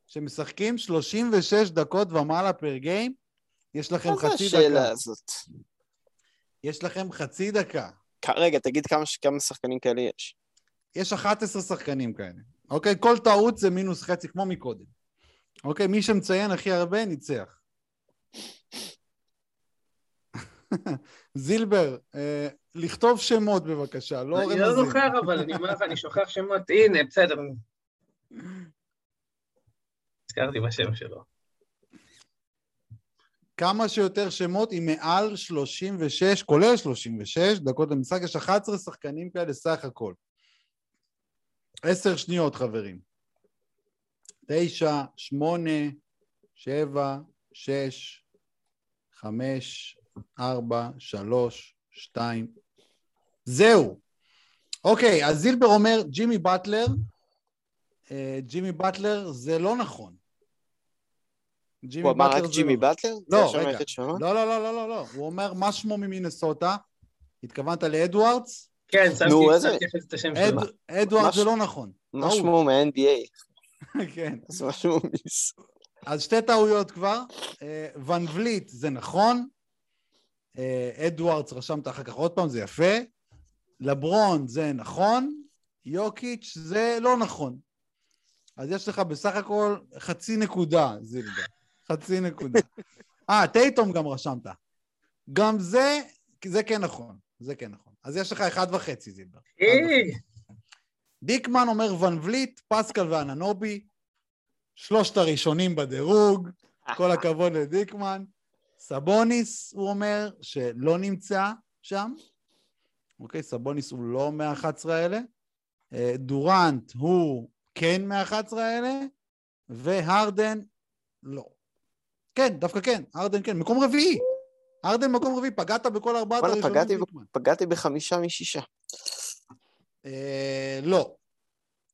שמשחקים 36 דקות ומעלה פר גיים, יש לכם מה זה חצי השאלה דקה. הזאת? יש לכם חצי דקה. רגע, תגיד כמה ש- כמה שחקנים כאלה יש. יש 11 שחקנים כאלה. אוקיי? כל טעות זה מינוס חצי, כמו מקודם. אוקיי? מי שמציין הכי הרבה, ניצח. זילבר, אה, לכתוב שמות בבקשה, לא אני לא רמזים. זוכר, אבל אני אומר לך, אני שוכח שמות. הנה, בסדר. הזכרתי בשם שלו. כמה שיותר שמות עם מעל 36, כולל 36 דקות למשחק, יש 11 שחקנים כאלה סך הכל. עשר שניות, חברים. תשע, שמונה, שבע, שש, חמש, ארבע, שלוש, שתיים. זהו. אוקיי, אז זילבר אומר ג'ימי באטלר. אה, ג'ימי באטלר זה לא נכון. ג'ימי הוא אמר רק ג'ימי לא- באטלר? לא, רגע. לא, לא, לא, לא, לא, לא. הוא אומר מה שמו ממינסוטה. התכוונת לאדוארדס? כן, שמתי זה את השם אד- שלו. אדוארדס זה לא נכון. מה. שמו מה-NBA? *laughs* כן. אז מה שמו מיס? אז שתי טעויות כבר. אה, ון וליט זה נכון. אה, אדוארדס רשמת אחר כך עוד פעם, זה יפה. לברון זה נכון. יוקיץ' זה לא נכון. אז יש לך בסך הכל חצי נקודה, זילבר. חצי נקודה. *laughs* אה, טייטום גם רשמת. גם זה, זה כן נכון. זה כן נכון. אז יש לך אחד וחצי, זילבר. אי, דיקמן אומר ון וליט, פסקל ואננובי, שלושת הראשונים בדירוג, כל הכבוד לדיקמן. סבוניס, הוא אומר, שלא נמצא שם. אוקיי, סבוניס הוא לא מה-11 האלה. אה, דורנט הוא כן מה-11 האלה, והרדן לא. כן, דווקא כן, הרדן כן, מקום רביעי. הרדן מקום רביעי, פגעת בכל ארבעת הראשונים פגעתי. פגעתי בחמישה משישה. אה, לא.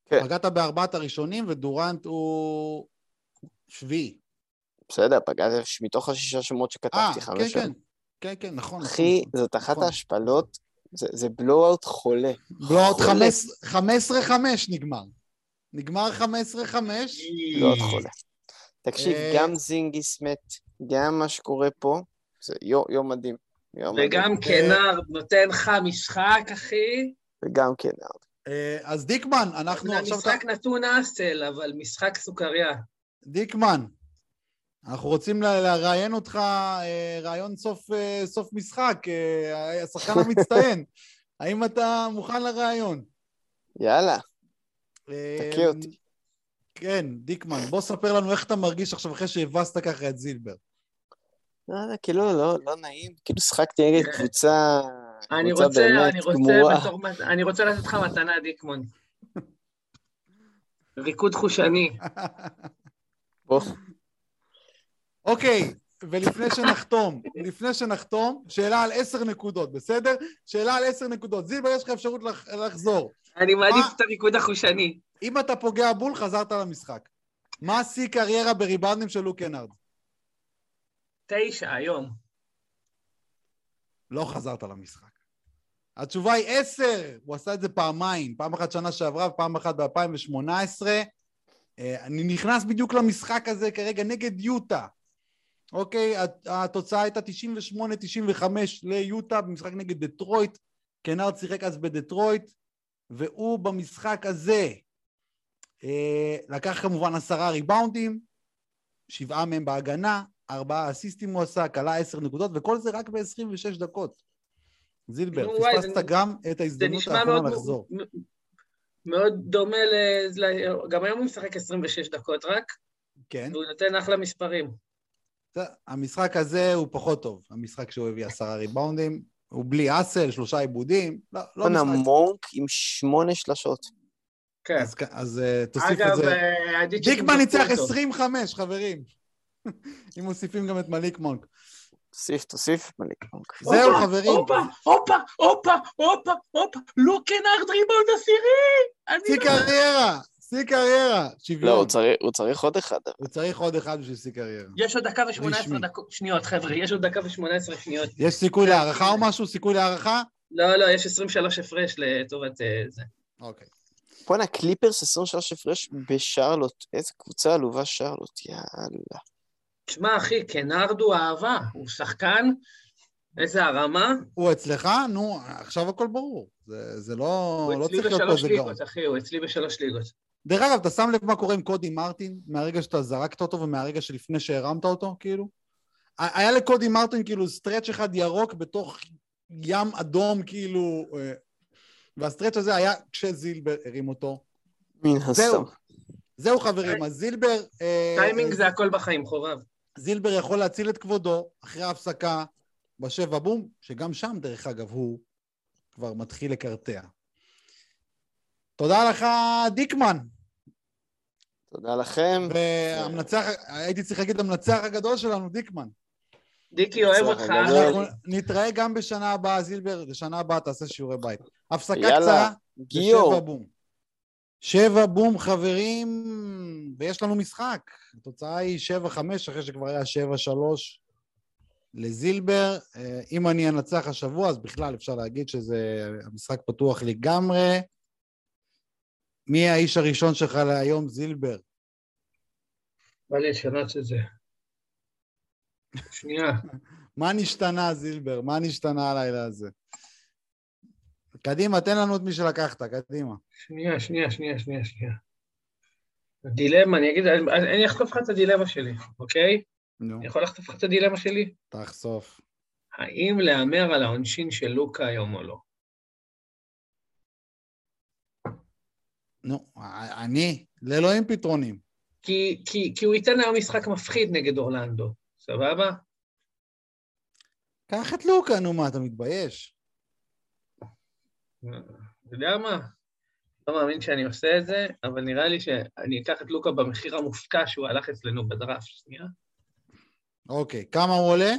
כן. פגעת בארבעת הראשונים, ודורנט הוא שביעי. בסדר, פגעתי מתוך השישה שמות אה, שכתבתי, כן, חמש כן. כן, כן, נכון. אחי, זאת אחת נכון. ההשפלות, זה- זה בלואו-אוט חולה. בלוט חולה. 15-5 נגמר. נגמר 15-5. לא עוד חולה. תקשיב, אה, גם זינגיס מת, גם מה שקורה פה, זה יום יום מדהים. וגם קנר נותן לך משחק, אחי. וגם כן, קנארד. אה, אז דיקמן, אנחנו עכשיו... משחק נתון אסל, אבל משחק סוכריה. דיקמן, אנחנו רוצים לראיין אותך אה, ראיון סוף, אה, סוף משחק, אה, השחקן *laughs* המצטיין. האם אתה מוכן לראיון? יאללה, תכה אותי. כן, דיקמן, בוא ספר לנו איך אתה מרגיש עכשיו אחרי שהבסת ככה את זילבר. לא יודע, כאילו, לא, לא נעים, כאילו שחקתי נגד קבוצה, אני קבוצה רוצה, באמת אני רוצה. בתור, אני רוצה לתת לך מתנה, דיקמון. *laughs* ריקוד חושני. *laughs* בוא, אוקיי, ולפני שנחתום, לפני שנחתום, שאלה על עשר נקודות, בסדר? שאלה על עשר נקודות. זילבר, יש לך אפשרות לח- לחזור. אני מעדיף מה? את הריקוד החושני. אם אתה פוגע בול, חזרת למשחק. מה שיא קריירה בריבאונדים של לוק קנארד? תשע, היום. לא חזרת למשחק. התשובה היא עשר! הוא עשה את זה פעמיים, פעם אחת שנה שעברה ופעם אחת ב-2018. אה, אני נכנס בדיוק למשחק הזה כרגע נגד יוטה. אוקיי, הת- התוצאה הייתה 98-95 ליוטה במשחק נגד דטרויט. קנארד שיחק אז בדטרויט, והוא במשחק הזה אה, לקח כמובן עשרה ריבאונדים, שבעה מהם בהגנה, ארבעה אסיסטים הוא עשה, כלה עשר נקודות, וכל זה רק ב-26 דקות. זילבר, פספסת זה- גם את ההזדמנות האחרונה לחזור. מ- מאוד דומה. ל- גם היום הוא משחק 26 דקות רק, כן. והוא נותן אחלה מספרים. זה- המשחק הזה הוא פחות טוב, המשחק שהוא הביא עשרה ריבאונדים, הוא בלי אסל, שלושה עיבודים, לא, לא משחק. מונק עם שמונה שלשות. כן. אז, אז אה, תוסיף את אגב, זה. אה, הדיצ'יקים דיקמן ניצח אותו. 25, חברים. *laughs* אם מוסיפים גם את מליק מונק. תוסיף, תוסיף מליק מונק. זהו, חברים. הופה, הופה, הופה, הופה, הופה, לוקנארד ריבאונד עשירי! אני שיא לא- קריירה, שיא קריירה, לא, שוויון. הוא צריך- הוא צריך עוד אחד. הוא צריך עוד אחד בשביל שיא קריירה. יש עוד דקה ו-18 רשמי. דקות, שניות, חבר'ה, יש עוד דקה ו-18 שניות. יש סיכוי להערכה או משהו? סיכוי להערכה? לא, לא, יש 23 הפרש לטובת אה, זה. אוקיי. בואנה, קליפרס 23 הפרש בשרלוט. איזה קבוצה עלובה שרלוט, יאללה. תשמע, אחי, קנארד הוא אהבה, הוא שחקן, איזה הרמה. הוא אצלך? נו, עכשיו הכל ברור. זה, זה לא, הוא לא אצלי צריך להיות פה בשלוש איזה גאון. ליגות, אחי, הוא אצלי בשלוש ליגות. דרך אגב, אתה שם לב מה קורה עם קודי מרטין מהרגע שאתה זרקת אותו ומהרגע שלפני שהרמת אותו, כאילו? היה לקודי מרטין כאילו stretch אחד ירוק בתוך ים אדום, כאילו, אה, וה stretch הזה היה כשזילבר הרים אותו. מן זהו. הסתם. זהו חברים, אז זילבר... אה, טיימינג אה, זה הכל בחיים, חובב. זילבר יכול להציל את כבודו אחרי ההפסקה בשבע בום, שגם שם, דרך אגב, הוא כבר מתחיל לקרטע. תודה לך, דיקמן. תודה לכם. והמנצח, הייתי צריך להגיד המנצח הגדול שלנו, דיקמן. דיקי אוהב אותך. אנחנו נתראה גם בשנה הבאה, זילבר, לשנה הבאה תעשה שיעורי בית. הפסקה קצרה. ושבע בום. שבע בום, חברים, ויש לנו משחק. התוצאה היא שבע חמש, אחרי שכבר היה שבע שלוש לזילבר. אה, אם אני אנצח השבוע, אז בכלל אפשר להגיד שזה המשחק פתוח לגמרי. מי האיש הראשון שלך להיום, זילבר? בא לי לשנות את זה. שנייה. *laughs* מה נשתנה, זילבר? מה נשתנה הלילה הזה? קדימה, תן לנו את מי שלקחת, קדימה. שנייה, שנייה, שנייה, שנייה, שנייה. הדילמה, אני אגיד, אני אני אחטוף לך את הדילמה שלי, אוקיי? נו, אני יכול לחטוף לך את הדילמה שלי? תחשוף. האם להמר על העונשין של לוקה היום או לא? נו, אני, לאלוהים פתרונים. כי, כי, כי הוא ייתן היום משחק מפחיד נגד אורלנדו, סבבה? קח את לוקה, נו מה, אתה מתבייש? אתה יודע מה? לא מאמין שאני עושה את זה, אבל נראה לי שאני אקח את לוקה במחיר המופקע שהוא הלך אצלנו בדראפט. שנייה, אוקיי, כמה הוא עולה?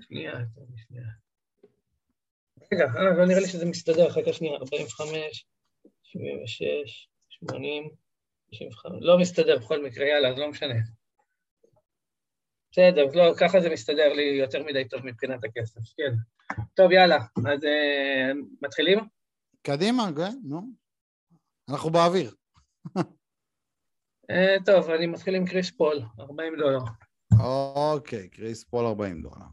שנייה, שנייה. רגע, אה, לא נראה לי שזה מסתדר, חכה שנייה, 45, 76, 80, 95, לא מסתדר בכל מקרה, יאללה, אז לא משנה. בסדר, לא, ככה זה מסתדר לי יותר מדי טוב מבחינת הכסף, כן. טוב, יאללה, אז אה, מתחילים? קדימה, כן, נו. אנחנו באוויר. אה, טוב, אני מתחיל עם קריס פול, 40 דולר. אוקיי, קריס פול 40 דולר.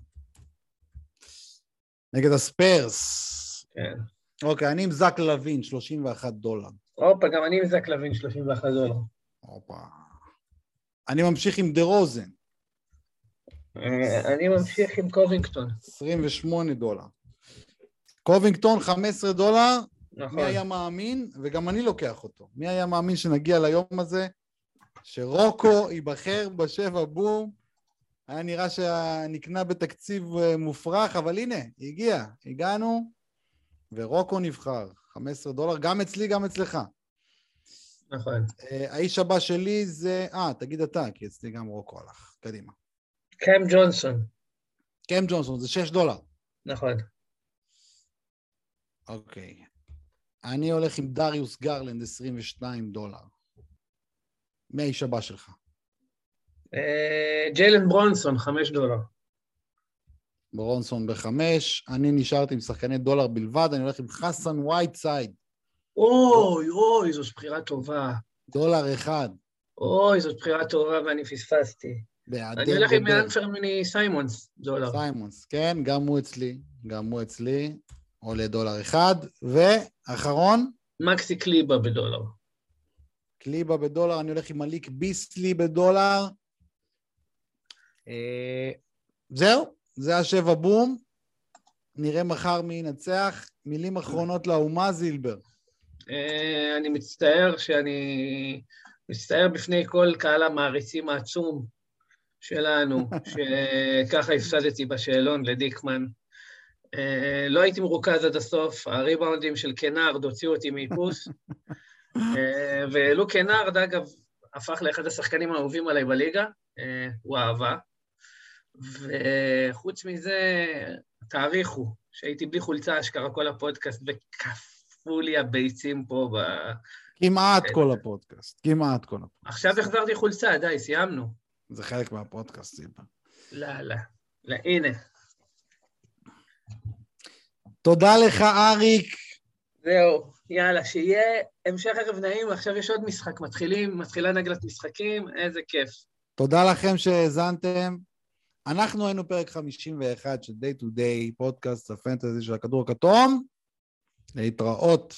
נגד הספיירס. כן. אוקיי, אני עם זק לוין, 31 דולר. הופה, גם אני עם זק לוין, 31 דולר. הופה. אני ממשיך עם דה רוזן, אה, אני ממשיך עם קובינגטון. 28 דולר. קובינגטון, 15 דולר, נכון. מי היה מאמין? וגם אני לוקח אותו. מי היה מאמין שנגיע ליום הזה? שרוקו ייבחר בשבע בום. היה נראה שנקנה בתקציב אה, מופרך, אבל הנה, הגיע, הגענו, ורוקו נבחר. 15 דולר, גם אצלי, גם אצלך. נכון. אה, האיש הבא שלי זה... אה, תגיד אתה, כי אצלי גם רוקו הלך. קדימה. קאם ג'ונסון. קם ג'ונסון, זה 6 דולר. נכון. אוקיי. אני הולך עם דריוס גרלנד, 22 דולר. מי האיש הבא שלך? אה, ג'יילן ברונסון, 5 דולר. ברונסון בחמש. אני נשארתי עם שחקני דולר בלבד, אני הולך עם חסן וייטסייד, אוי, אוי, זו בחירה טובה. דולר אחד. אוי, זאת בחירה טובה ואני פספסתי. בהיעדר אני הולך עם. אנפרני סיימונס, דולר. סיימונס, כן, גם הוא אצלי, גם הוא אצלי, עולה דולר אחד. ואחרון, מקסי קליבה בדולר. קליבה בדולר, אני הולך עם מליק ביסלי בדולר. אה, זהו, זה השבע בום. נראה מחר מי ינצח. מילים אחרונות לאומה, זילבר. אה, אני מצטער שאני... מצטער בפני כל קהל המעריצים העצום שלנו, *laughs* שככה הפסדתי בשאלון לדיקמן. אה, לא הייתי מרוכז עד הסוף, הריבאונדים של קנארד הוציאו אותי מאיפוס, אה, ולו קנארד, אגב, הפך לאחד השחקנים האהובים עליי בליגה, הוא אהבה. וחוץ מזה, תעריכו, שהייתי בלי חולצה אשכרה כל הפודקאסט, וקפאו לי הביצים פה ב... כמעט כל הפודקאסט, כמעט כל הפודקאסט. עכשיו החזרתי חולצה, די, סיימנו. זה חלק מהפודקאסט, זילבר. לא, לא. לא, הנה. תודה לך, אריק. זהו, יאללה, שיהיה המשך ערב נעים, עכשיו יש עוד משחק, מתחילים, מתחילה נגלת משחקים, איזה כיף. תודה לכם שהאזנתם. אנחנו היינו פרק 51 של Day to Day, פודקאסט הפנטזי של הכדור הכתום. להתראות.